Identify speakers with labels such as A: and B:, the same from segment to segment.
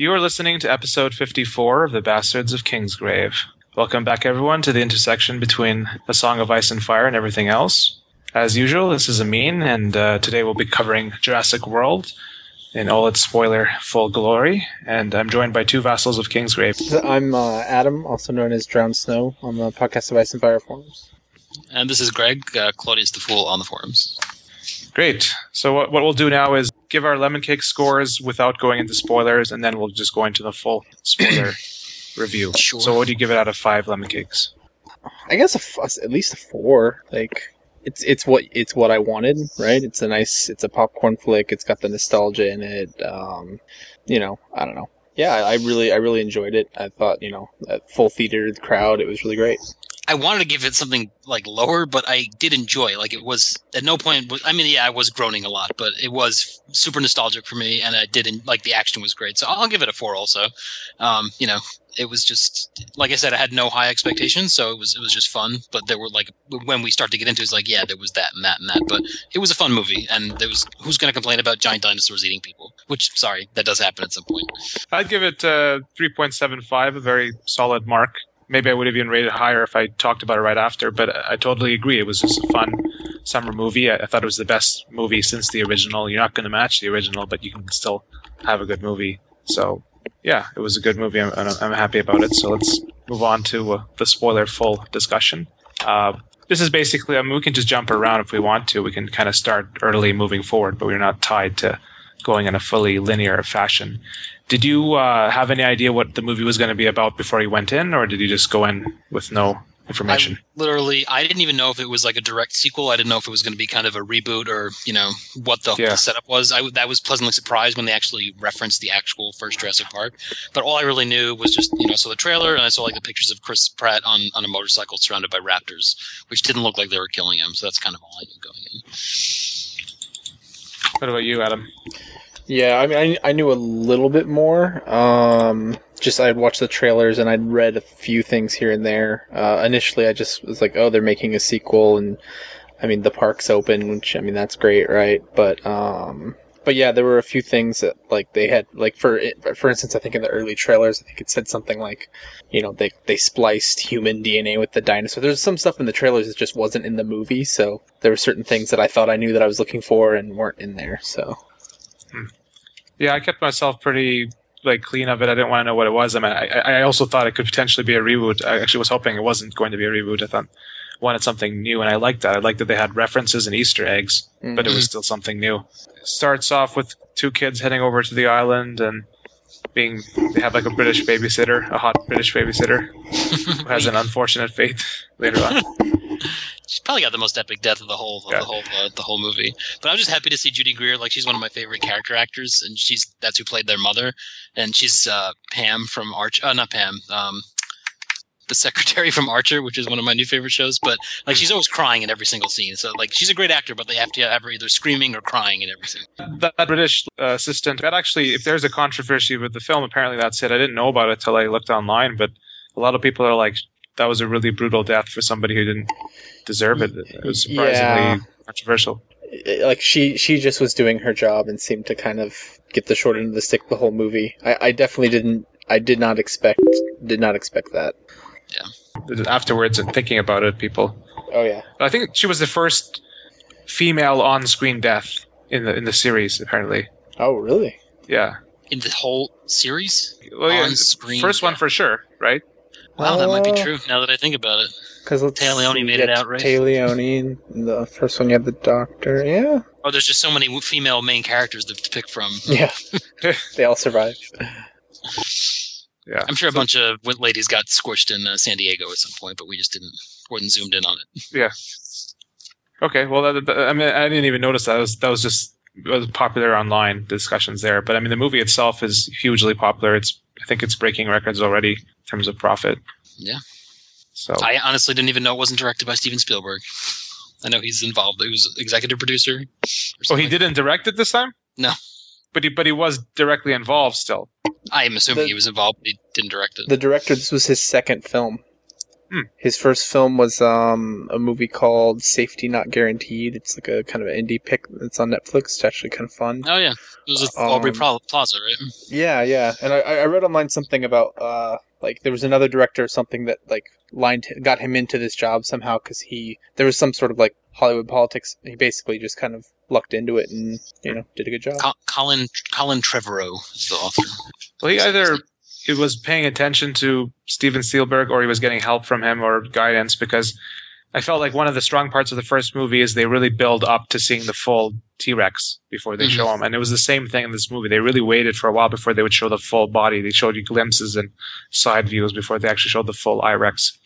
A: You are listening to episode 54 of The Bastards of Kingsgrave. Welcome back, everyone, to the intersection between A Song of Ice and Fire and everything else. As usual, this is Amin, and uh, today we'll be covering Jurassic World in all its spoiler full glory. And I'm joined by two vassals of Kingsgrave.
B: I'm uh, Adam, also known as Drowned Snow, on the podcast of Ice and Fire forums.
C: And this is Greg, uh, Claudius the Fool on the forums.
A: Great. So what, what we'll do now is give our lemon cake scores without going into spoilers, and then we'll just go into the full spoiler review.
C: Sure.
A: So what do you give it out of five lemon cakes?
B: I guess a f- at least a four. Like it's it's what it's what I wanted, right? It's a nice, it's a popcorn flick. It's got the nostalgia in it. Um, you know, I don't know. Yeah, I, I really I really enjoyed it. I thought you know, a full theater crowd. It was really great.
C: I wanted to give it something like lower, but I did enjoy. Like it was at no point. I mean, yeah, I was groaning a lot, but it was super nostalgic for me, and I didn't like the action was great. So I'll give it a four. Also, um, you know, it was just like I said, I had no high expectations, so it was it was just fun. But there were like when we start to get into, it, it's like yeah, there was that and that and that, but it was a fun movie, and there was who's going to complain about giant dinosaurs eating people? Which sorry, that does happen at some point.
A: I'd give it uh, 3.75, a very solid mark. Maybe I would have even rated higher if I talked about it right after, but I totally agree. It was just a fun summer movie. I, I thought it was the best movie since the original. You're not going to match the original, but you can still have a good movie. So, yeah, it was a good movie. I'm, I'm happy about it. So let's move on to uh, the spoiler full discussion. Uh, this is basically, I mean, we can just jump around if we want to. We can kind of start early moving forward, but we're not tied to going in a fully linear fashion. Did you uh, have any idea what the movie was going to be about before you went in, or did you just go in with no information?
C: I literally, I didn't even know if it was like a direct sequel. I didn't know if it was going to be kind of a reboot or you know what the,
A: Yeah.
C: the setup was. I that was pleasantly surprised when they actually referenced the actual first Jurassic Park. But all I really knew was just you know I saw the trailer and I saw like the pictures of Chris Pratt on on a motorcycle surrounded by raptors, which didn't look like they were killing him. So that's kind of all I knew going in.
A: what about you, Adam?
B: Yeah, I mean, I, I knew a little bit more. Um, just I'd watched the trailers and I'd read a few things here and there. Uh, initially, I just was like, oh, they're making a sequel, and I mean, the park's open, which I mean, that's great, right? But um, but yeah, there were a few things that like they had like for for instance, I think in the early trailers, I think it said something like, you know, they they spliced human DNA with the dinosaur. There's some stuff in the trailers that just wasn't in the movie, so there were certain things that I thought I knew that I was looking for and weren't in there. So.
A: Yeah, I kept myself pretty like clean of it. I didn't want to know what it was. I mean, I, I also thought it could potentially be a reboot. I actually was hoping it wasn't going to be a reboot. I thought wanted something new, and I liked that. I liked that they had references and Easter eggs, but it was mm-hmm. still something new. It starts off with two kids heading over to the island and being they have like a British babysitter, a hot British babysitter who has an unfortunate fate later on.
C: She's probably got the most epic death of the whole of
A: Yeah.
C: the whole uh, the whole movie. But I'm just happy to see Judy Greer. Like she's one of my favorite character actors, and she's that's who played their mother, and she's uh, Pam from Archer. Uh, not Pam. Um, the secretary from Archer, which is one of my new favorite shows. But like she's always crying in every single scene. So like she's a great actor, but they have to have her either screaming or crying in everything.
A: that, that British uh, assistant. That actually, if there's a controversy with the film, apparently that's it. I didn't know about it till I looked online, but a lot of people are like, that was a really brutal death for somebody who didn't deserve it. It was surprisingly
B: Yeah.
A: controversial.
B: like she she just was doing her job and seemed to kind of get the short end of the stick the whole movie. I, I definitely didn't. I did not expect did not expect that. Yeah.
A: Afterwards, and thinking about it, people.
B: Oh yeah.
A: I think she was the first female on-screen death in the in the series. Apparently,
B: Oh really?
A: yeah.
C: In the whole series,
A: Well, yeah,
C: On-screen
A: first one for sure, right?
C: Wow, that might be
B: Uh,
C: true. Now that I think about it.
B: Because
C: Téa Leoni made it out, right?
B: Téa Leoni. and The first one you had the doctor. Yeah.
C: Oh, there's just so many female main characters to, to pick from.
B: Yeah. they all survived.
A: Yeah.
C: I'm sure a bunch of ladies got squished in uh, San Diego at some point, but we just didn't wasn't zoomed in on it. Yeah.
A: Okay, well, that, that- I mean, I didn't even notice that. That was, that was just was popular online discussions there. But I mean, the movie itself is hugely popular. It's I think it's breaking records already in terms of profit.
C: Yeah.
A: So
C: I honestly didn't even know it wasn't directed by Steven Spielberg. I know he's involved. He was executive producer. or
A: oh, he
C: like
A: didn't direct it this time.
C: No.
A: But he but he was directly involved still.
C: I am assuming
B: The-
C: he was involved, but he didn't direct it.
B: The director. This was his second film.
A: Hmm.
B: His first film was um, a movie called Safety Not Guaranteed. It's like a kind of an indie pick that's on Netflix. It's actually kind of fun.
C: Oh yeah, it was with
B: Um,
C: Aubrey Pla- Plaza, right?
B: Yeah, yeah. And I, I read online something about uh, like there was another director or something that like lined got him into this job somehow because he there was some sort of like Hollywood politics. He basically just kind of lucked into it and you know did a good job.
C: Co- Colin Colin Trevorrow is the author.
A: Well, he either he was paying attention to Steven Spielberg or he was getting help from him or guidance because I felt like one of the strong parts of the first movie is they really build up to seeing the full T Rex before they
C: Mhm.
A: show him, and it was the same thing in this movie. They really waited for a while before they would show the full body. They showed you glimpses and side views before they actually showed the full I Rex.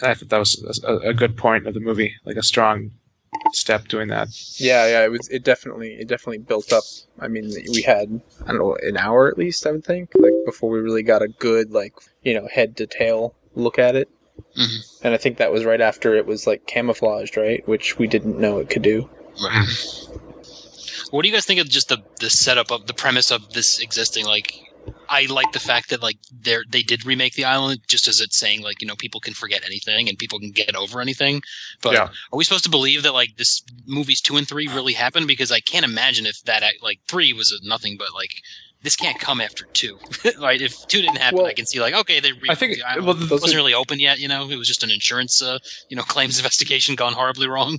A: And I thought that was a, a good point of the movie, like a strong step doing that.
B: Yeah, yeah. It was it definitely it definitely built up. I mean, we had I don't know an hour at least. I would think like before we really got a good like you know head to tail look at it.
C: Mhm.
B: And I think that was right after it was like camouflaged, right? Which we didn't know it could do.
C: Right. What do you guys think of just the the setup of the premise of this existing? Like, I like the fact that like they they did remake the island just as it's saying like you know people can forget anything and people can get over anything. But
A: Yeah.
C: are we supposed to believe that like this movies two and three really happened? Because I can't imagine if that like three was nothing but like. This can't come after two, right? If two didn't happen,
B: Well,
C: I can see like okay, they remade
A: I think
C: the island.
A: well,
C: it wasn't really open yet. You know, it was just an insurance, uh, you know, claims investigation gone horribly wrong.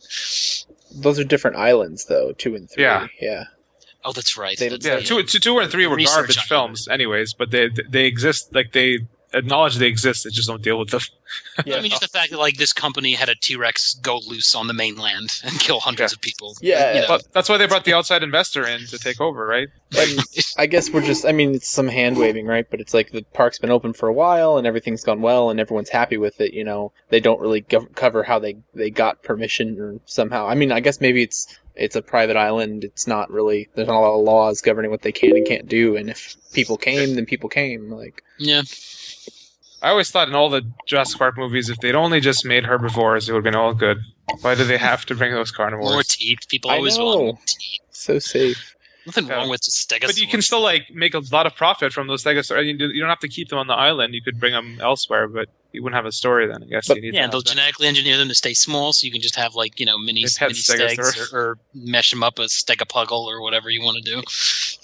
B: Those are different islands though, two and three.
A: Yeah.
B: yeah.
C: Oh, that's right.
B: They-
C: That's-
A: yeah,
B: Yeah.
A: two, uh, two, two and three were garbage
C: on it.
A: films, anyways. But they they exist like they acknowledge they exist. They just don't deal with them.
B: Yeah.
C: I mean, just the fact that like this company had a T Rex go loose on the mainland and kill hundreds
A: Yeah.
C: of people.
B: Yeah.
C: you know,
A: But that's why they brought the outside investor in to take over, right?
B: And I guess we're just, I mean, it's some hand waving, right? But it's like the park's been open for a while and everything's gone well and everyone's happy with it, you know. They don't really gov- cover how they, they got permission or somehow. I mean, I guess maybe it's, it's a private island. It's not really, there's not a lot of laws governing what they can and can't do. And if people came, then people came. Like,
C: yeah,
A: I always thought in all the Jurassic Park movies, if they'd only just made herbivores, it would have been all good. Why do they have to bring those carnivores?
C: more
A: carnivores?
C: teeth. People always want more teeth.
B: so safe.
C: Nothing
A: Yeah.
C: wrong with just stegosaurus.
A: But you can still like make a lot of profit from those stegosaurus. You do- you don't have to keep them on the island. You could bring them elsewhere, but you wouldn't have a story then. I guess
B: But-
A: you need
C: Yeah,
A: to
C: and they'll
A: that.
C: genetically engineer them to stay small, so you can just have like you know mini,
A: They pet
C: mini stegs or, or mesh them up a stegopuggle or whatever you want to do.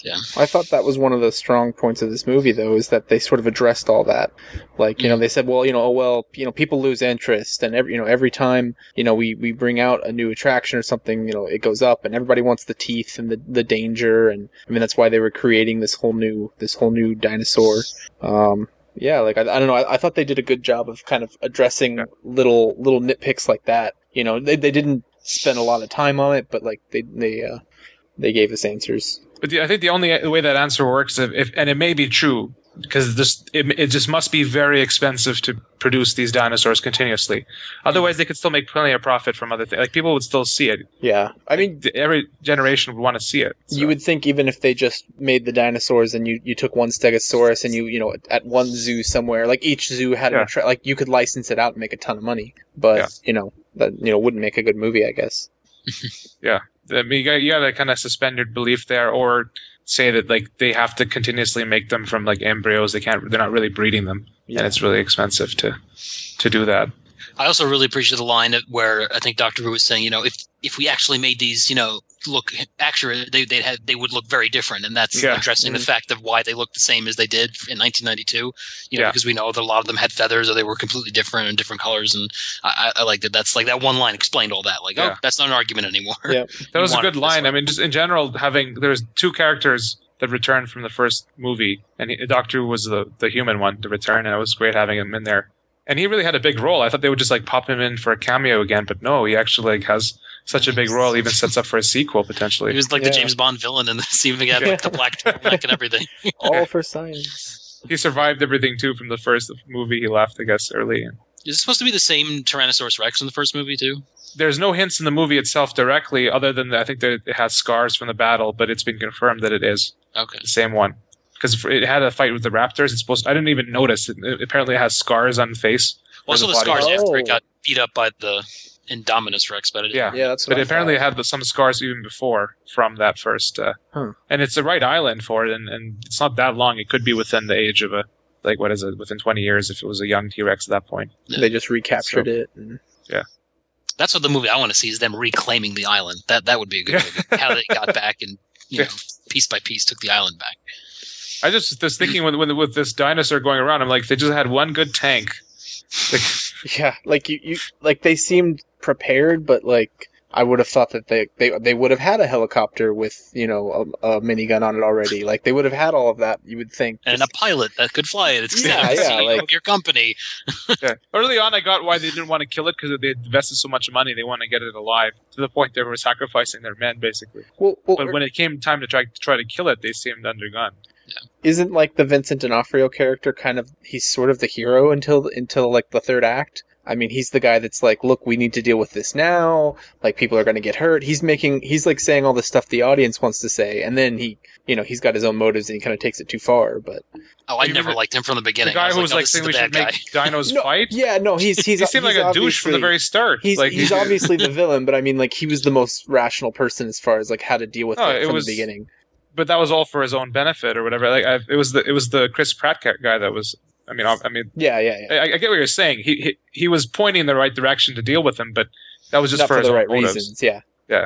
B: Yeah, I thought that was one of the strong points of this movie, though, is that they sort of addressed all that. Like, you know, they said, well, you know, oh well, you know, people lose interest, and every, you know, every time, you know, we we bring out a new attraction or something, you know, it goes up, and everybody wants the teeth and the the danger, and I mean, that's why they were creating this whole new this whole new dinosaur. Um, yeah, like I, I don't know, I, I thought they did a good job of kind of addressing
A: Yeah.
B: little little nitpicks like that. You know, they they didn't spend a lot of time on it, but like they they uh, they gave us answers.
A: But the, I think the only way that answer works, if, if and it may be true, because this it, it just must be very expensive to produce these dinosaurs continuously. Otherwise, they could still make plenty of profit from other things. Like people would still see it.
B: Yeah, I mean,
A: Every generation would want to see it. so.
B: You would think even if they just made the dinosaurs and you, you took one Stegosaurus and you you know at one zoo somewhere like each zoo had an attra- like you could license it out and make a ton of money, but
A: Yeah.
B: you know that you know wouldn't make a good movie I guess.
A: Yeah, I mean, you you gotta kind of suspend your belief there, or say that like they have to continuously make them from like embryos. They can't. They're not really breeding them,
B: Yeah.
A: and it's really expensive to to do that.
C: I also really appreciate the line where I think Doctor Wu was saying, you know, if if we actually made these, you know, look accurate, they they had they would look very different, and that's
A: Yeah.
C: addressing the
B: Mhm.
C: fact of why they look the same as they did in 1992. You know,
A: Yeah.
C: because we know that a lot of them had feathers or they were completely different and different colors, and I, I I like that. That's like that one line explained all that. Like,
A: Yeah.
C: oh, that's not an argument anymore.
B: Yeah.
A: That was a good line. I mean, just in general, having there's two characters that returned from the first movie, and he, Doctor Wu was the the human one to return, and it was great having him in there. And he really had a big role. I thought they would just like pop him in for a cameo again, but no, he actually like has such a big role, even sets up for a sequel potentially.
C: He was like
B: Yeah.
C: the James Bond villain in this, even got like, the black turtleneck and everything.
B: All for science.
A: he survived everything too from the first movie. He left, I guess, early.
C: Is it supposed to be the same Tyrannosaurus Rex in the first movie too?
A: There's no hints in the movie itself directly, other than I think that it has scars from the battle, but it's been confirmed that it is
C: Okay.
A: the same one because it had a fight with the raptors. It's supposed. I didn't even notice. It, it apparently it has scars on the face.
C: Also,
A: the
C: the,
A: body.
C: scars after it
B: Oh.
C: got beat up by the Indominus Rex, but it
A: Yeah.
B: Yeah, that's what
A: But
B: I
A: apparently, it
B: thought.
A: had some scars even before from that first. Uh,
B: Huh.
A: And it's the right island for it, and, and it's not that long. It could be within the age of a like what is it within 20 years if it was a young T-Rex at that point.
C: Yeah.
B: They just recaptured it. And, Yeah.
C: That's what the movie I want to see is them reclaiming the island. That that would be a good
A: Yeah.
C: movie. How they got back and you know piece by piece took the island back.
A: I just was thinking with, with with this dinosaur going around, I'm like they just had one good tank. Like,
B: yeah, like you, you, like they seemed prepared, but like I would have thought that they they they would have had a helicopter with you know a, a minigun on it already. Like they would have had all of that. You would think.
C: And
B: just-
C: a pilot that could fly it. It's
B: Yeah, yeah, like-
C: your company.
A: yeah. Early on, I got why they didn't want to kill it because they invested so much money. They want to get it alive to the point they were sacrificing their men, basically.
B: well, well,
A: But when it came time to try to try to kill it, they seemed undergunned.
B: isn't like the Vincent D'Onofrio character kind of he's sort of the hero until until like the third act. I mean, he's the guy that's like, look, we need to deal with this now. Like people are going to get hurt. He's making he's like saying all the stuff the audience wants to say, and then he, you know, he's got his own motives and he kind of takes it too far. But
C: Oh, I never liked him from the
A: The
C: beginning. I
A: guy
C: was
A: who was
C: no,
A: like
C: this
A: saying we should
C: bad
A: make dinos
B: No,
A: fight.
B: yeah, no, he's he's
A: he seemed
B: he's
A: like a douche from the very start.
B: He's
A: like
B: he's obviously the villain, but I mean, like he was the most rational person as far as like how to deal with
A: No,
B: it
A: it
B: from
A: was-
B: the beginning.
A: but that was all for his own benefit or whatever. Like I, it was the it was the Chris Pratt guy that was. I mean, I, I mean,
B: Yeah, yeah, yeah.
A: I, I get what you're saying. He, he he was pointing in the right direction to deal with him, but that was just
B: Not
A: for,
B: for,
A: his
B: the right
A: motives.
B: reasons. Yeah.
A: Yeah.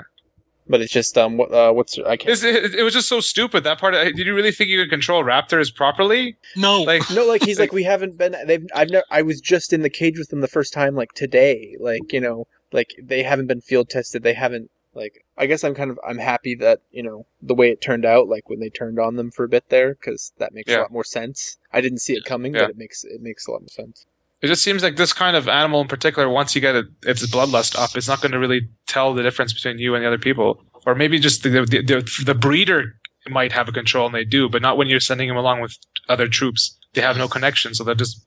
B: But it's just um, what uh, what's I can't.
A: It, it was just so stupid. That part. Did you really think you could control raptors properly?
C: No,
A: Like,
B: No, like he's like we haven't been. They've. I've never. I was just in the cage with them the first time, like today. Like you know, like they haven't been field tested. They haven't. Like I guess I'm kind of I'm happy that you know the way it turned out. Like when they turned on them for a bit there, because that makes
A: Yeah.
B: a lot more sense. I didn't see it coming,
A: Yeah.
B: but it makes it makes a lot more sense.
A: it just seems like this kind of animal in particular. Once you get it, its bloodlust up, it's not going to really tell the difference between you and the other people. Or maybe just the the, the, the breeder might have a control, and they do, but not when you're sending them along with other troops. They have no connection, so they'll just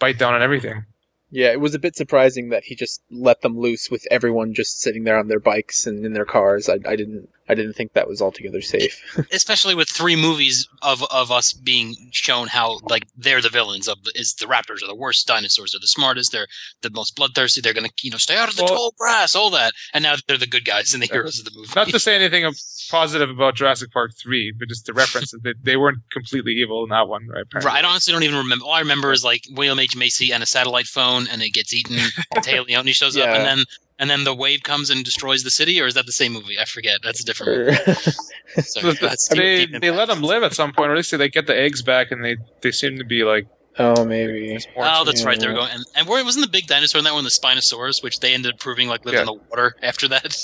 A: bite down on everything.
B: Yeah, it was a bit surprising that he just let them loose with everyone just sitting there on their bikes and in their cars. I, I didn't I didn't think that was altogether safe.
C: especially with three movies of of us being shown how like they're the villains of is the raptors are the worst dinosaurs they're the smartest they're the most bloodthirsty they're gonna you know stay out of the
A: Well-
C: tall grass all that and now they're the good guys and the heroes of the movie
A: Not to say anything positive about Jurassic Park three, but just to reference that they, they weren't completely evil in that one, right? apparently.
C: Right, I honestly don't even remember. All I remember is like William H Macy and a satellite phone, and it gets eaten. Téa Leoni shows up, and then and then the wave comes and destroys the city. Or is that the same movie? I forget. That's a different movie. Sorry, that's
A: they
C: deep
A: they let them live at some point, or at least they get the eggs back, and they they seem to be like.
B: oh, maybe.
C: Oh, that's right. They were
B: Yeah.
C: going, and, and where wasn't the big dinosaur in that one the Spinosaurus, which they ended up proving like lived
A: Yeah.
C: in the water after that.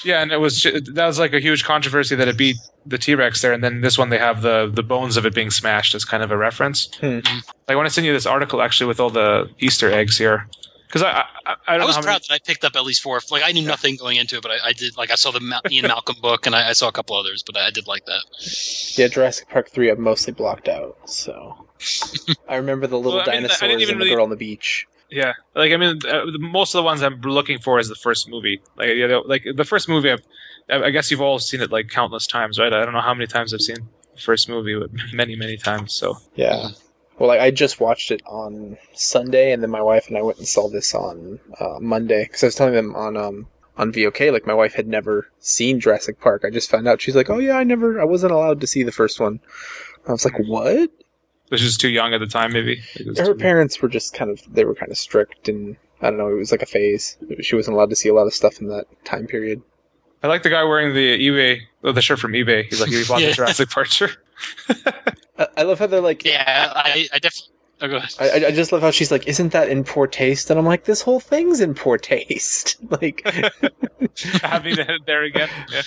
A: Yeah, and it was that was like a huge controversy that it beat the T Rex there, and then this one they have the the bones of it being smashed as kind of a reference.
B: Hmm.
A: I want to send you this article actually with all the Easter eggs here, because I I, I, I don't
C: I was
A: know how
C: proud
A: many,
C: that I picked up at least four. Like I knew nothing going into it, but I, I did. Like I saw the Ma- Ian Malcolm book, and I, I saw a couple others, but I, I did like that.
B: Yeah, Jurassic Park three I've mostly blocked out. So I remember the little
A: Well, I mean, I didn't
B: dinosaurs
A: even
B: and the
A: really-
B: girl on the beach.
A: yeah, like I mean, uh, most of the ones I'm looking for is the first movie. Like you know, like the first movie, I've, I I guess you've all seen it like countless times, right? I don't know how many times I've seen the first movie, but many many times. So
B: Yeah. Well, I, I just watched it on Sunday, and then my wife and I went and saw this on uh, Monday because I was telling them on um on VOK like my wife had never seen Jurassic Park. I just found out she's like, oh yeah, I never, I wasn't allowed to see the first one. I was like, what?
A: was just too young at the time, maybe.
B: Her
A: too-
B: parents were just kind of they were kind of strict, and I don't know, it was like a phase. She wasn't allowed to see a lot of stuff in that time period.
A: I like the guy wearing the eBay, oh, the shirt from eBay. He's like, he bought
C: Yeah.
A: the Jurassic Park shirt.
B: I, I love how they're like,
C: Yeah, I, I definitely. Oh, go ahead.
B: I, I- I just love how she's like, "Isn't that in poor taste?" And I'm like, "This whole thing's in poor taste." like,
A: Having it there again. Yeah.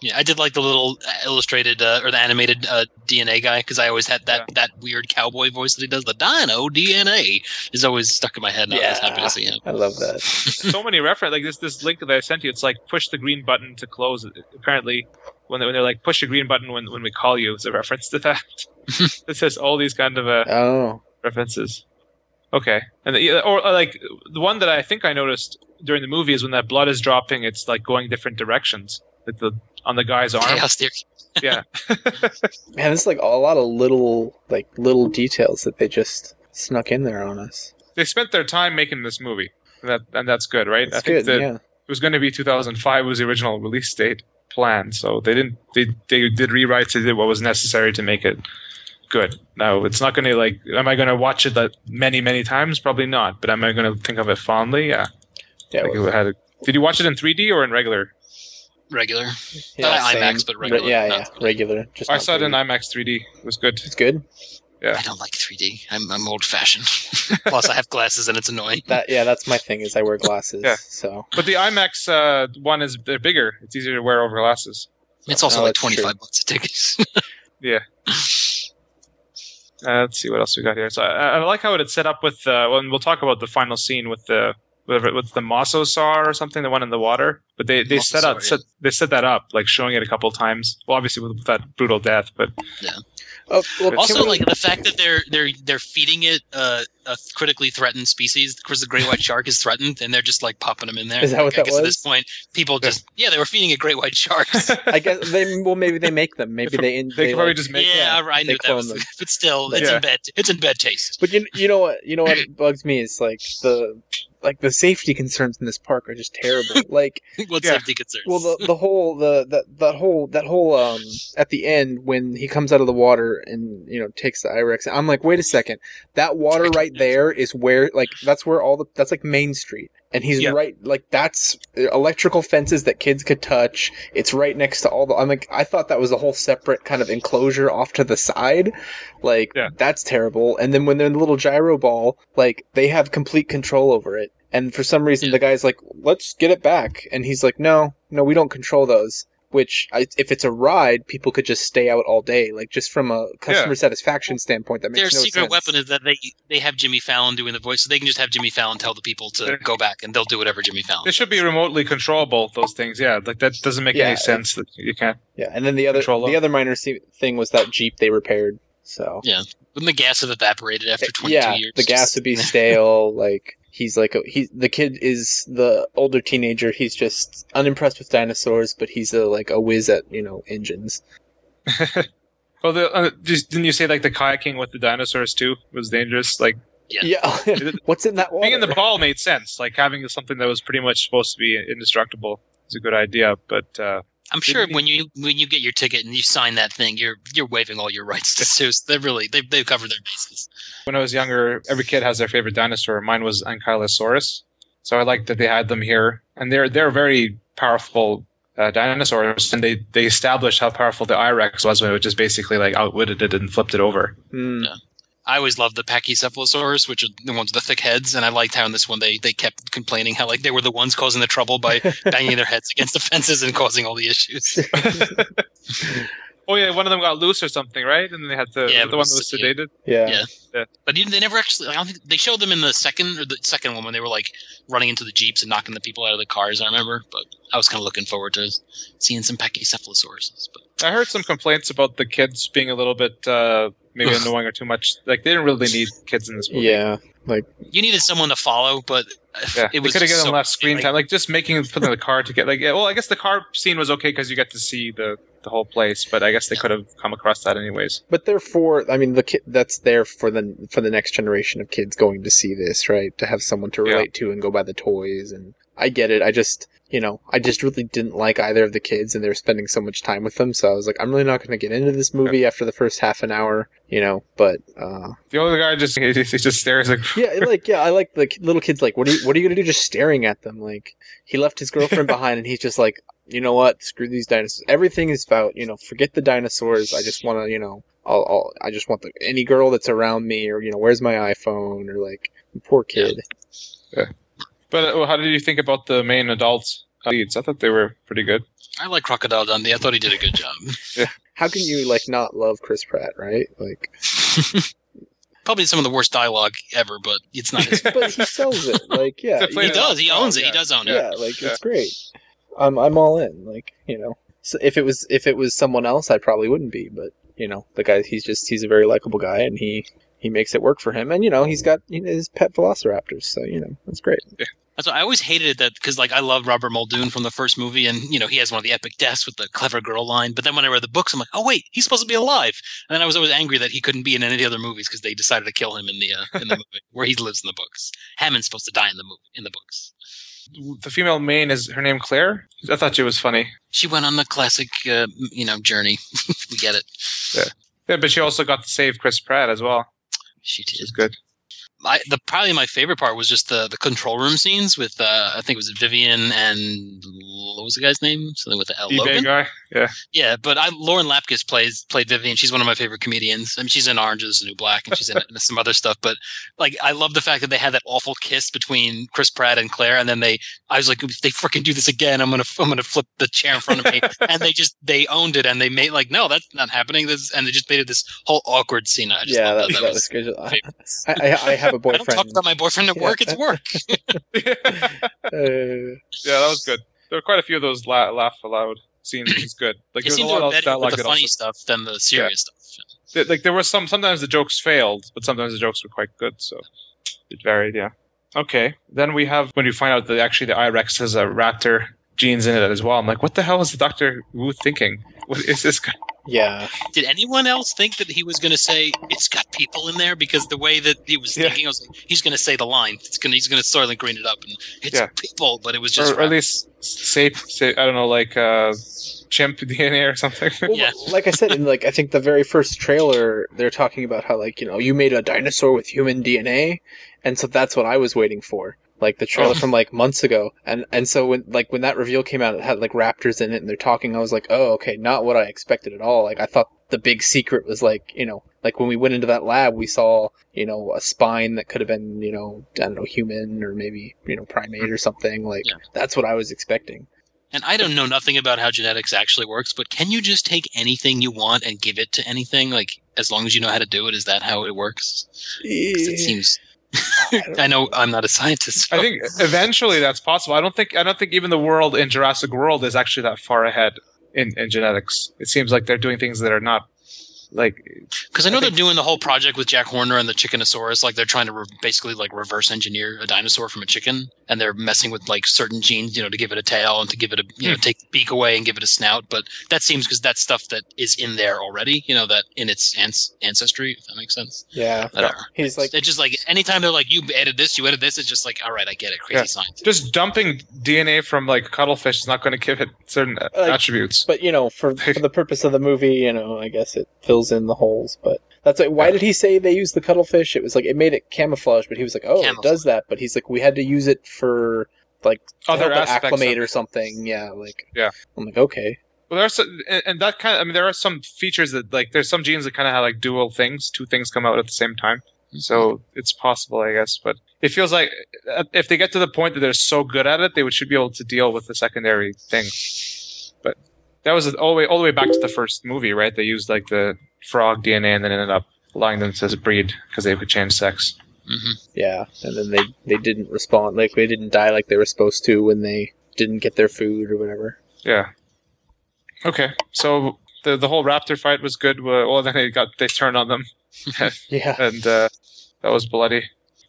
C: Yeah, I did like the little uh, illustrated uh, or the animated uh, DNA guy because I always had that
A: Yeah.
C: that weird cowboy voice that he does. The Dino DNA is always stuck in my head, and I was happy to see him.
B: I love that.
A: so many reference like this this link that I sent you. It's like push the green button to close. Apparently, when they, when they're like push the green button when when we call you, is a reference to that. it says all these kind of uh,
B: Oh,
A: references. Okay, and the, or, or like the one that I think I noticed during the movie is when that blood is dropping, it's like going different directions. Like the on the guy's arm.
C: Chaos theory.
A: Yeah,
B: man, it's like a lot of little, like little details that they just snuck in there on us.
A: they spent their time making this movie. And that and that's good, right?
B: It's
A: I think
B: good.
A: that
B: yeah.
A: it was going to be 2005 was the original release date plan, so they didn't they they did rewrites, they did what was necessary to make it good. Now it's not going to like. Am I going to watch it that many many times? Probably not. But am I going to think of it fondly? Yeah.
B: Yeah,
A: Like,
B: well,
A: it had a, did you watch it in 3D or in regular?
C: Regular.
B: yeah,
C: Uh,
B: same.
C: IMAX, but regular,
B: Yeah,
C: not
B: yeah,
C: 3D.
B: regular. Just
A: I
B: not
A: saw it in IMAX 3D. It was good.
B: It's good.
C: I don't like 3D. I'm, I'm old fashioned. Plus, I have glasses and it's annoying.
B: That yeah, that's my thing. Is I wear glasses.
A: Yeah.
B: So
A: But the IMAX uh, one is they're bigger. It's easier to wear over glasses.
C: It's also
B: Oh,
C: like 25
B: true.
C: bucks a ticket. Yeah.
A: Uh, let's see what else we got here. So I, I like how it's set up with. Uh, well, and we'll talk about the final scene with the whatever with the mosasaur or something, the one in the water. But they they set up
C: Mosasaur,
A: set, they set that up like showing it a couple times. Well, obviously with, that brutal death, but
B: oh, well,
C: also,
B: we-
C: like the fact that they're they're they're feeding it uh, a critically threatened species. because the great white shark is threatened, and they're just like popping them in there.
B: Is that what
C: Like, I
B: that
C: guess at this point, people just yeah, they were feeding it great white sharks.
B: I guess they well maybe they make them. Maybe they in,
A: they, could probably
B: like-
A: just make.
C: yeah, I
B: they
C: knew that was,
B: them.
C: but still, it's
A: Yeah.
C: in bad. It's in bad taste.
B: But you you know what you know what bugs me is like the like the safety concerns in this park are just terrible. like
C: what
A: Yeah.
C: safety concerns?
B: well the the whole the that that whole that whole um at the end when he comes out of the water and you know takes the Irex I'm like wait a second that water right there is where like that's where all the that's like Main Street and he's
A: Yeah.
B: right like that's uh, electrical fences that kids could touch it's right next to all the I'm like I thought that was a whole separate kind of enclosure off to the side like
A: Yeah.
B: that's terrible and then when they're in the little gyro ball like they have complete control over it and for some reason
C: Yeah.
B: the guy's like let's get it back and he's like no no we don't control those which I, if it's a ride people could just stay out all day like just from a customer satisfaction standpoint that makes
C: Their
B: no
C: secret
B: sense.
C: weapon is that they they have Jimmy Fallon doing the voice, so they can just have Jimmy Fallon tell the people to go back, and they'll do whatever Jimmy Fallon.
A: They should be remotely controllable. Those things, yeah. Like that doesn't make
B: Yeah,
A: any sense that you can't.
B: yeah and then the other the other minor thing was that jeep they repaired so yeah,
C: Wouldn't the gas have evaporated after 22
B: yeah
C: years?
B: the gas would be stale like he's like a, he the kid is the older teenager he's just unimpressed with dinosaurs but he's a like a whiz at you know engines
A: Well, the, uh, just, didn't you say like the kayaking with the dinosaurs too was dangerous? Like
C: Yeah.
B: yeah what's in that water
A: being in the ball made sense. Like having something that was pretty much supposed to be indestructible is a good idea. But uh,
C: I'm sure when you when you get your ticket and you sign that thing, you're you're waiving all your rights to sue. So They're really they've they've covered their bases.
A: when I was younger, every kid has their favorite dinosaur. Mine was Ankylosaurus, so I liked that they had them here, and they're they're very powerful uh, dinosaurs, and they they established how powerful the Irex was when it just basically like outwitted it and flipped it over.
B: Hmm.
C: Yeah. I always loved the Pachycephalosaurus, which are the ones with the thick heads, and I liked how in this one they, they kept complaining how like they were the ones causing the trouble by banging their heads against the fences and causing all the issues.
A: Oh yeah, one of them got loose or something, right? And they had to
C: Yeah,
A: the one that
C: was-
A: was sedated.
B: yeah.
C: Yeah. But you, they never actually. I don't think they showed them in the second or the second one when they were like running into the jeeps and knocking the people out of the cars. I remember, but I was kind of looking forward to seeing some Pachycephalosauruses. But
A: I heard some complaints about the kids being a little bit uh, maybe annoying or too much. Like they didn't really need kids in this movie.
B: yeah like
C: you needed someone to follow, but
A: Yeah,
C: it was
A: could have given
C: so-
A: them less screen
C: like,
A: time. Like just making putting the car to get like yeah, well, I guess the car scene was okay because you get to see the the whole place, but I guess they could have come across that anyways.
B: but they're for i mean the kid that's there for the for the next generation of kids going to see this right to have someone to
A: Yeah.
B: relate to and go buy the toys and i get it. I just you know i just really didn't like either of the kids and they were spending so much time with them. So i was like i'm really not going to get into this movie after the first half an hour you know but uh
A: The other guy just he just, stares like
B: yeah like yeah i like the little kids like what are you what are you going to do just staring at them? Like he left his girlfriend behind and he's just like you know what? Screw these dinosaurs. Everything is about you know forget the dinosaurs. I just want to you know I'll, I'll i just want the any girl that's around me or you know where's my iphone or like poor kid
A: But uh, how did you think about the main adult leads? I thought they were pretty good.
C: I like Crocodile Dundee. I thought he did a good job.
B: how can you like not love chris pratt right like
C: Probably some of the worst dialogue ever, but it's not his.
B: but he sells it like yeah
A: They
B: you
A: played
C: he
A: it
C: does. He
A: Oh,
C: owns it. He does own it.
B: yeah like
A: Yeah.
B: it's great i'm i'm all in like you know so if it was if it was someone else i probably wouldn't be but you know the guy he's just he's a very likable guy and he he makes it work for him and you know he's got you know, his pet velociraptors so you know that's great
C: That's why I always hated it that because like I love Robert Muldoon from the first movie, and you know he has one of the epic deaths with the clever girl line. But then when I read the books, I'm like, oh wait, he's supposed to be alive. And then I was always angry that he couldn't be in any of the other movies because they decided to kill him in the uh, in the movie where he lives in the books. Hammond's supposed to die in the movie in the books.
A: The female main is her name Claire. I thought she was funny.
C: She went on the classic, uh, you know, journey. we get it.
A: Yeah. Yeah, but she also got to save Chris Pratt as well,
C: She
A: which
C: did.
A: is good.
C: I, the probably my favorite part was just the the control room scenes with uh, I think it was Vivian and what was the guy's name? Something with the L. Logan.
A: guy. Yeah.
C: Yeah, but I Lauren Lapkus plays played Vivian. She's one of my favorite comedians. I mean, she's in Orange Is the New Black, and she's in some other stuff. But like, I love the fact that they had that awful kiss between Chris Pratt and Claire, and then they, I was like, if they freaking do this again, I'm gonna I'm gonna flip the chair in front of me. and they just they owned it, and they made like, no, that's not happening. This and they just made it this whole awkward scene. I just
B: yeah, that,
C: that.
B: that,
C: That
B: was good. I. I, I have a
C: I don't talk about my boyfriend at work. It's work.
A: yeah,
B: uh,
A: that was good. There were quite a few of those la- laugh aloud scenes, which is good. Like
C: They
A: there was a
C: seem to
A: lot
C: have
A: of
C: better with
A: dialogue
C: the funny
A: also,
C: stuff than the serious stuff.
A: like there were some. Sometimes the jokes failed, but sometimes the jokes were quite good. So it varied. Yeah. Okay. Then we have when you find out that actually the IREX is a raptor genes in it as well. I'm like, what the hell is Doctor Wu thinking? What is this guy?
B: yeah,
C: Did anyone else think that he was going to say it's got people in there? Because the way that he was
A: Yeah.
C: thinking, I was like, he's going to say the line. It's going. to He's going to Soylent Green it up, and it's
A: Yeah.
C: people. But it was just
A: Or, or at least say, say I don't know, like uh, chimp DNA or something.
B: Well,
C: Yeah.
B: like I said in like I think the very first trailer, they're talking about how like you know you made a dinosaur with human DNA, and so that's what I was waiting for. Like the trailer
A: Oh.
B: from like months ago, and and so when like when that reveal came out, it had like raptors in it, and they're talking. I was like, oh, okay, not what I expected at all. Like I thought the big secret was like you know like when we went into that lab, we saw you know a spine that could have been you know I don't know human or maybe you know primate or something. Like
C: Yeah.
B: that's what I was expecting.
C: And I don't know nothing about how genetics actually works, but can you just take anything you want and give it to anything? Like as long as you know how to do it, is that how it works it eh. seems. I know I'm not a scientist.
A: I think eventually that's possible. I don't think I don't think even the world in Jurassic World is actually that far ahead in, in genetics. It seems like they're doing things that are not like
C: Because I know
A: I
C: they're doing the whole project with Jack Horner and the Chickenosaurus. Like they're trying to re- basically like reverse engineer a dinosaur from a chicken, and they're messing with like certain genes, you know, to give it a tail and to give it a you know take the beak away and give it a snout. But that seems because that's stuff that is in there already. You know, that in its ans- ancestry. If that makes sense.
B: Yeah,
C: I don't know.
B: he's like
C: It's just like anytime they're like, you added this, you added this. It's just like, all right, I get it. Crazy
A: Yeah.
C: science.
A: just dumping DNA from like cuttlefish is not going to give it certain uh,
B: Like-
A: attributes.
B: But you know, for for the purpose of the movie, you know, I guess it fills in the holes. But that's like, why
A: Yeah.
B: did he say they used the cuttlefish? It was like it made it camouflage, but he was like, oh, it does that. But he's like, we had to use it for like
A: Other aspects
B: acclimate or something. Yeah, like
A: Yeah.
B: I'm like, okay,
A: Well, there are some, and, and that kind of, I mean, there are some features that like there's some genes that kind of have like dual things, two things come out at the same time. So it's possible, I guess. But it feels like uh, if they get to the point that they're so good at it, they should be able to deal with the secondary thing. But that was all the way all the way back to the first movie, right? They used like the frog DNA and then ended up allowing them to breed because they could change sex.
C: hmm
B: yeah. And then they they didn't respond, like they didn't die like they were supposed to when they didn't get their food or whatever.
A: Yeah. Okay, so the the whole raptor fight was good. Well, then they got they turned on them.
B: Yeah,
A: and uh, that was bloody.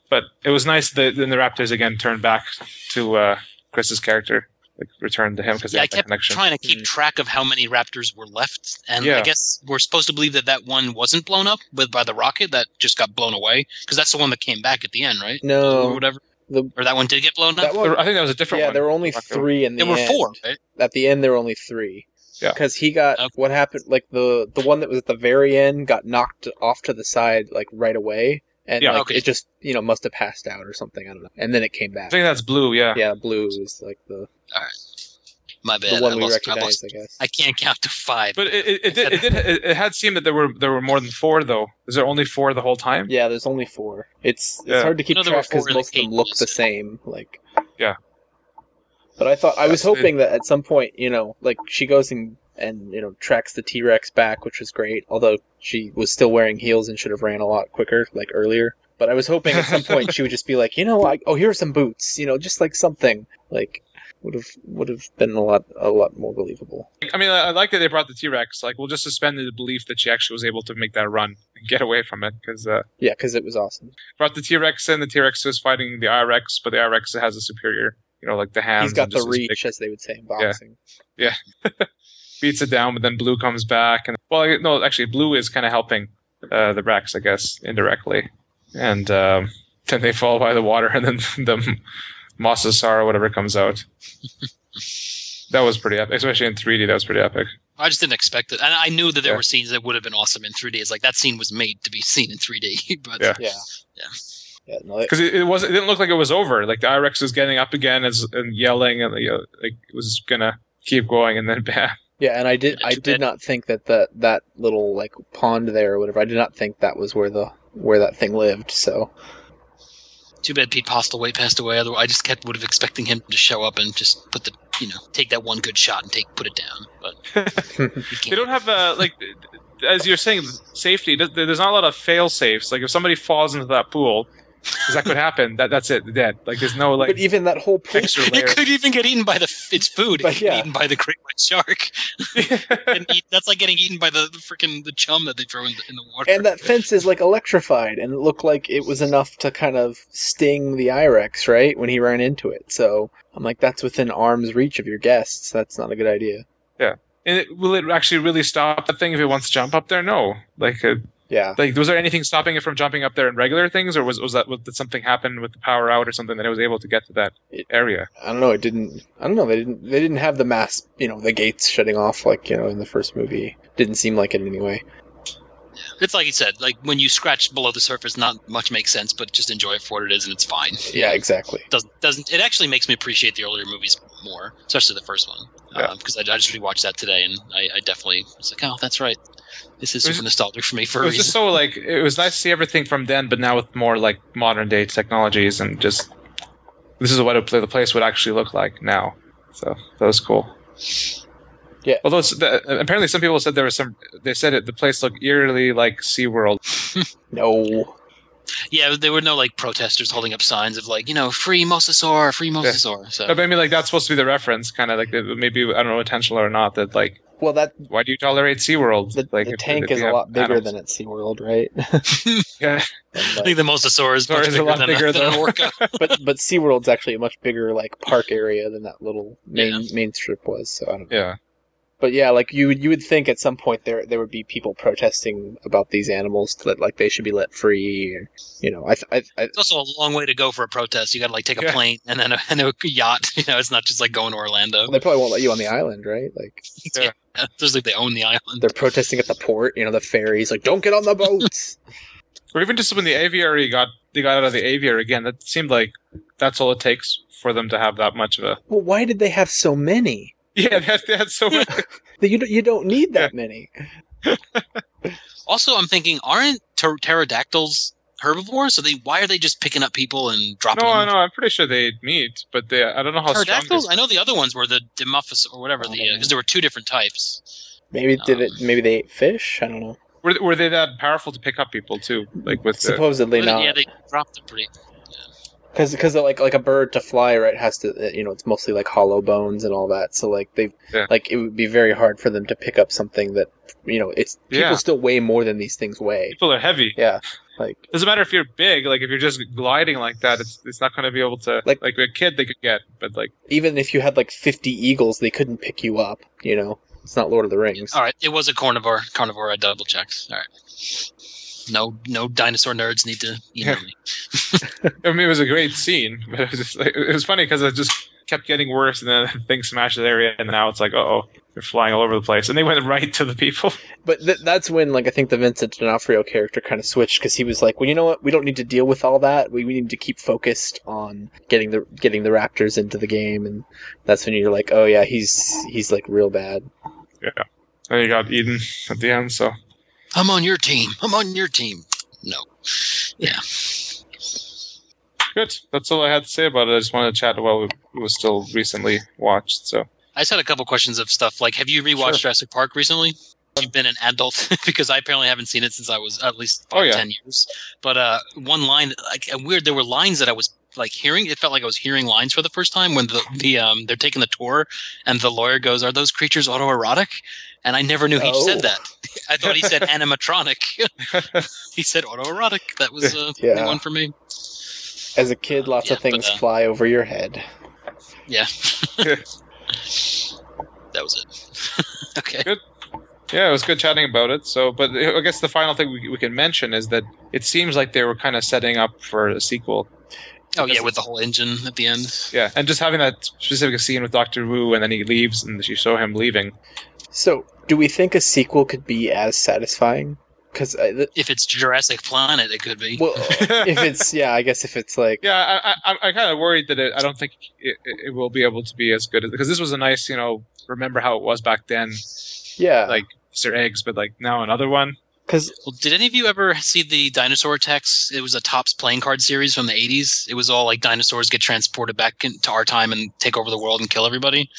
A: But it was nice that then the Raptors again turned back to uh, Chris's character, like returned to him because they
C: Yeah, I kept
A: connection.
C: trying to keep
B: Mm.
C: track of how many raptors were left, and I guess we're supposed to believe that that one wasn't blown up with by the rocket that just got blown away because that's the one that came back at the end, right? No, or
B: no,
C: whatever.
B: the
C: Or that one did get blown up.
B: one.
A: I think that was a different one.
B: Yeah,
A: one.
B: there were only
A: Okay.
B: three in the
C: there were
B: end.
C: four, right?
B: at the end there were only three.
A: Yeah.
B: Because he got
C: Okay.
B: what happened like the the one that was at the very end got knocked off to the side like right away. And
A: Yeah.
B: like
C: Okay.
B: it just you know must have passed out or something, I don't know. And then it came back.
A: I think that's blue. Yeah.
B: Yeah, blue is like the, All right.
C: My bad.
B: the one
C: I
B: we
C: lost, I,
B: recognize,
C: lost-
B: I guess.
C: I can't count to five.
A: But it, it, it, did, it did it, it had seemed that there were there were more than four though. Is there only four the whole time?
B: yeah, there's only four. It's
A: Yeah.
B: it's hard to keep
C: I know there were
B: track because
C: four in the
B: most of them look the same. Like
A: Yeah.
B: But I thought I was
A: it-
B: hoping that at some point, you know, like she goes and and you know tracks the T Rex back, which was great. Although she was still wearing heels and should have ran a lot quicker, like earlier. But I was hoping at some point she would just be like, you know, I, oh here are some boots, you know, just like something like would have would have been a lot a lot more believable.
A: I mean, I, I like that they brought the T Rex. Like, we'll just suspend the belief that she actually was able to make that run and get away from it because uh,
B: Yeah, because it was awesome.
A: brought the T Rex in. The T Rex was fighting the IRX, but the IRX has a superior, you know, like the hands.
B: He's got the
A: just big-
B: reach, as they would say in boxing. Yeah.
A: Beats it down, but then Blue comes back, and well, no, actually, Blue is kind of helping uh, the Rex, I guess, indirectly, and um, then they fall by the water, and then the Mosasaur or whatever comes out. that was pretty epic, especially in 3D. That was pretty epic.
C: I just didn't expect it, and I knew that there
A: Yeah.
C: were scenes that would have been awesome in 3D. It's like that scene was made to be seen in 3D, but
A: Yeah.
B: Yeah.
C: Yeah.
B: Yeah. No,
A: because it, it was it didn't look like it was over. Like the Irex was getting up again as, and yelling, and you know, like it was gonna keep going, and then bam.
B: yeah, and I did I did not think that that that little like pond there or whatever. I did not think that was where the where that thing lived. So
C: too bad Pete Postlethwaite passed away. Otherwise, I just kept would have expecting him to show up and just put the you know take that one good shot and take put it down, but
A: They don't have uh, like as you're saying safety. There's not a lot of fail safes. Like if somebody falls into that pool, because that could happen. That that's it. Dead. Like there's no like
B: but even that whole pool,
A: extra
C: It could even get eaten by the its food.
B: But
C: could get
B: yeah.
C: eaten by the great white shark. and eat, that's like getting eaten by the, the freaking the chum that they throw in the, in the water.
B: and that fence is like electrified, and it looked like it was enough to kind of sting the Irex, right, when he ran into it. So I'm like, that's within arm's reach of your guests. That's not a good idea. Yeah.
A: And it, will it actually really stop the thing if it wants to jump up there? No. Like, uh,
B: Yeah.
A: like was there anything stopping it from jumping up there in regular things, or was was that was, did something happen with the power out or something that it was able to get to that
B: It-
A: area?
B: I don't know. It didn't. I don't know. They didn't. They didn't have the mass. You know, the gates shutting off like you know in the first movie. Didn't seem like it anyway.
C: it's like you said, like when you scratch below the surface, not much makes sense, but just enjoy it for what it is, and it's fine.
B: Yeah, exactly.
C: doesn't doesn't it actually makes me appreciate the earlier movies more, especially the first one.
A: Yeah.
C: Uh, because I, I just rewatched that today, and I, I definitely was like, oh, that's right. This is
A: was-
C: super nostalgic for me for
A: It
C: a
A: was
C: reason.
A: just so like it was nice to see everything from then, but now with more like modern day technologies and just this is what a, the place would actually look like now. So that was cool.
B: Yeah.
A: Although it's, the, apparently some people said there was some, they said it, the place looked eerily like SeaWorld.
B: No.
C: yeah, there were no like protesters holding up signs of like, you know, free mosasaur, free mosasaur. So
A: No, but I mean, like that's supposed to be the reference, kind of like maybe I don't know intentional or not. That like,
B: Well, that
A: why do you tolerate SeaWorld?
B: the,
A: like
B: the
A: if-
B: tank
A: if
B: is a
A: have
B: lot bigger
A: animals?
B: than at SeaWorld, right?
A: Yeah,
B: And,
C: I think the mosasaur is
A: Sorry,
C: much
A: it's a
C: bigger,
A: lot
C: than,
A: bigger
C: a, than an orca.
B: but but SeaWorld's actually a much bigger like park area than that little main main strip was. So I don't know.
A: yeah.
B: But yeah, like you would you would think at some point there there would be people protesting about these animals that like they should be let free. Or, you know, I, I, I
C: It's also a long way to go for a protest. You got to like take a
A: Yeah.
C: plane and then a, and a yacht. You know, it's not just like going to Orlando.
B: they probably won't let you on the island, right? Like
A: Yeah.
C: There's like they own the island.
B: they're protesting at the port. You know, the ferries like don't get on the boats.
A: Or even just when the aviary got they got out of the aviary again, that seemed like that's all it takes for them to have that much of a.
B: well, why did they have so many?
A: Yeah, they had, they had so many.
B: You don't, you don't need that many.
C: Also, I'm thinking, aren't pter- pterodactyls herbivores? So they why are they just picking up people and dropping
A: No,
C: them?
A: no, I'm pretty sure they ate meat, but they I don't know how.
C: Pterodactyls?
A: They,
C: I know the other ones were the Dimorphos or whatever
B: I
C: the
B: don't
C: because there were two different types.
B: Maybe did it?
C: Um,
B: Maybe they ate fish. I don't know.
A: were, were they that powerful to pick up people too? Like with
B: Supposedly
C: But,
B: not.
C: yeah, they dropped them pretty.
B: Because because like like a bird to fly right has to uh, you know it's mostly like hollow bones and all that so like they
A: Yeah.
B: like it would be very hard for them to pick up something that you know it's people
A: Yeah.
B: still weigh more than these things weigh
A: people are heavy.
B: yeah like
A: Doesn't matter if you're big. Like if you're just gliding like that, it's it's not going to be able to.
B: Like-
A: Like, a kid, they could get, but like
B: even if you had like 50 eagles they couldn't pick you up you know it's not lord of the rings
C: All right, it was a carnivore. Carnivore. I double checked. All right. No, no dinosaur nerds need to email
A: Yeah.
C: me.
A: I mean, it was a great scene, but it was just like, it was funny because it just kept getting worse, and then things smashed the area, and now it's like, oh, they're flying all over the place, and they went right to the people.
B: but th- that's when like i think the vincent d'onofrio character kind of switched because he was like well you know what we don't need to deal with all that we, we need to keep focused on getting the getting the raptors into the game and that's when you're like oh yeah he's he's like real bad Yeah.
A: And you got Eden at the end, so
C: I'm on your team. I'm on your team. No. Yeah.
A: good. That's all I had to say about it. I just wanted to chat about it. It was still recently watched, so
C: I just had a couple questions of stuff like, have you rewatched
A: Sure.
C: Jurassic Park recently? You've been an adult because I apparently haven't seen it since I was at least
A: Oh,
C: five,
A: yeah.
C: ten years. But uh, one line, like weird, there were lines that I was like hearing. It felt like I was hearing lines for the first time when the the um they're taking the tour and the lawyer goes, "Are those creatures autoerotic?" And I never knew he
B: Oh.
C: said that. I thought he said animatronic. he said autoerotic. That was uh,
B: Yeah.
C: the one for me.
B: As a kid, lots
C: Yeah,
B: of things
C: but, uh,
B: fly over your head.
C: Yeah. that was it. okay.
A: yeah, it was good chatting about it. So, but I guess the final thing we, we can mention is that it seems like they were kind of setting up for a sequel.
C: Oh yeah, with the whole engine at the end.
A: Yeah, and just having that specific scene with Doctor Wu, and then he leaves, and you show him leaving.
B: So do we think a sequel could be as satisfying? Because uh,
C: if it's Jurassic Planet, it could be.
B: well, if it's yeah, I guess if it's like
A: Yeah, I, I, I'm, I'm kind of worried that it, I don't think it, it will be able to be as good as because this was a nice, you know, remember how it was back then,
B: yeah,
A: like Easter eggs, but like now another one.
B: because
C: Well, did any of you ever see the Dinosaur Attacks? It was a Topps playing card series from the 80s. It was all like dinosaurs get transported back into our time and take over the world and kill everybody.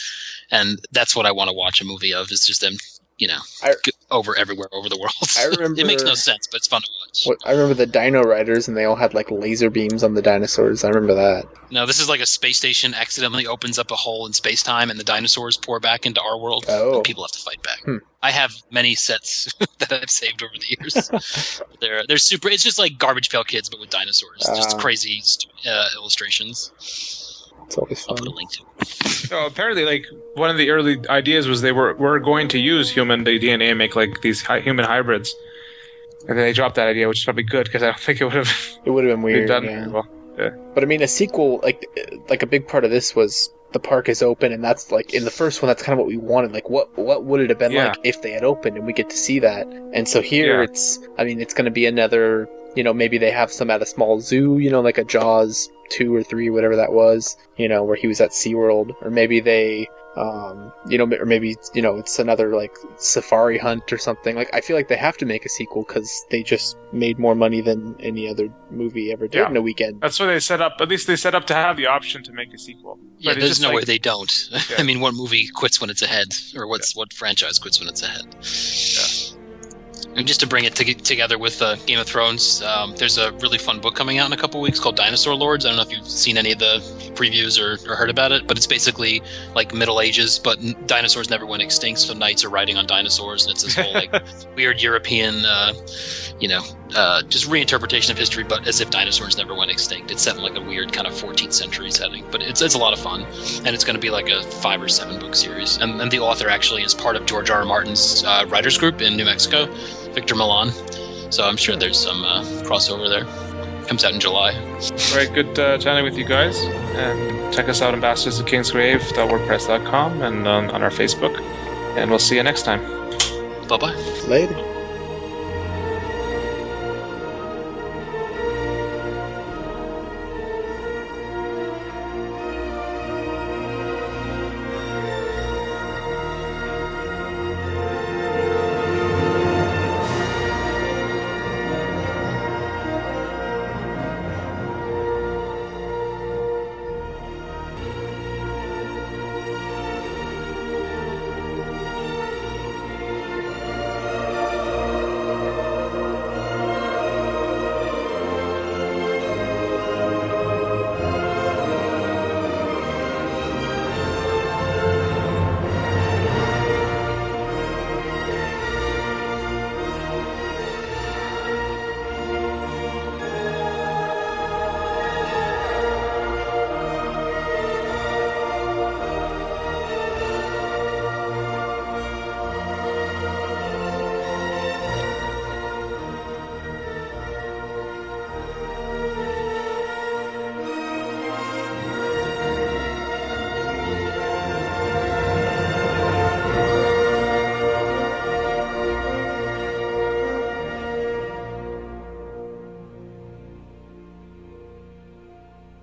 C: And that's what I want to watch a movie of, is just them, you know,
B: I-
C: over everywhere over the world.
B: I remember-
C: it makes no sense, but it's fun to watch.
B: what I remember the Dino Riders and they all had like laser beams on the dinosaurs. I remember that.
C: No, this is like a space station accidentally opens up a hole in space time and the dinosaurs pour back into our world.
B: Oh.
C: And people have to fight back.
B: Hmm.
C: I have many sets that I've saved over the years. they're they're super. It's just like Garbage Pail Kids, but with dinosaurs. just
B: Ah.
C: crazy uh, illustrations.
B: It's always
C: I'll
B: fun.
C: put a link to. it.
A: So apparently, like one of the early ideas was they were were going to use human DNA and make like these hi- human hybrids, and then they dropped that idea, which is probably good because I don't think it would have
B: It would have been
A: been
B: weird.
A: done
B: yeah.
A: very well.
B: But I mean, a sequel like like a big part of this was the park is open, and that's like in the first one. That's kind of what we wanted. Like, what what would it have been
A: Yeah.
B: like if they had opened and we get to see that? And so here
A: Yeah.
B: it's, I mean, it's going to be another. You know, maybe they have some at a small zoo. You know, like a Jaws two or three, whatever that was. You know, where he was at SeaWorld, or maybe they. Um, you know, or maybe you know it's another like safari hunt or something. Like I feel like they have to make a sequel because they just made more money than any other movie ever did
A: Yeah.
B: in a weekend.
A: That's why they set up. At least they set up to have the option to make a sequel.
C: Yeah,
A: But it's
C: there's no
A: like-
C: way they don't.
A: Yeah.
C: I mean, what movie quits when it's ahead, or what's what franchise quits when it's ahead? And just to bring it to- together with uh, Game of Thrones, um, there's a really fun book coming out in a couple weeks called Dinosaur Lords. I don't know if you've seen any of the previews or, or heard about it, but it's basically like Middle Ages, but n- dinosaurs never went extinct, so knights are riding on dinosaurs, and it's this whole like weird European, uh, you know, uh, just reinterpretation of history, but as if dinosaurs never went extinct. It's set in like a weird kind of 14th century setting, but it's it's a lot of fun, and it's going to be like a five or seven book series. And, and the author actually is part of George R. R. Martin's uh, writers group in New Mexico, Victor Milan. So I'm sure there's some uh, crossover there. Comes out in July.
A: All right, good uh, chatting with you guys, and check us out at bastards of kingsgrave.wordpress.com and on, on our Facebook, and we'll see you next time.
C: Bye bye.
B: Later.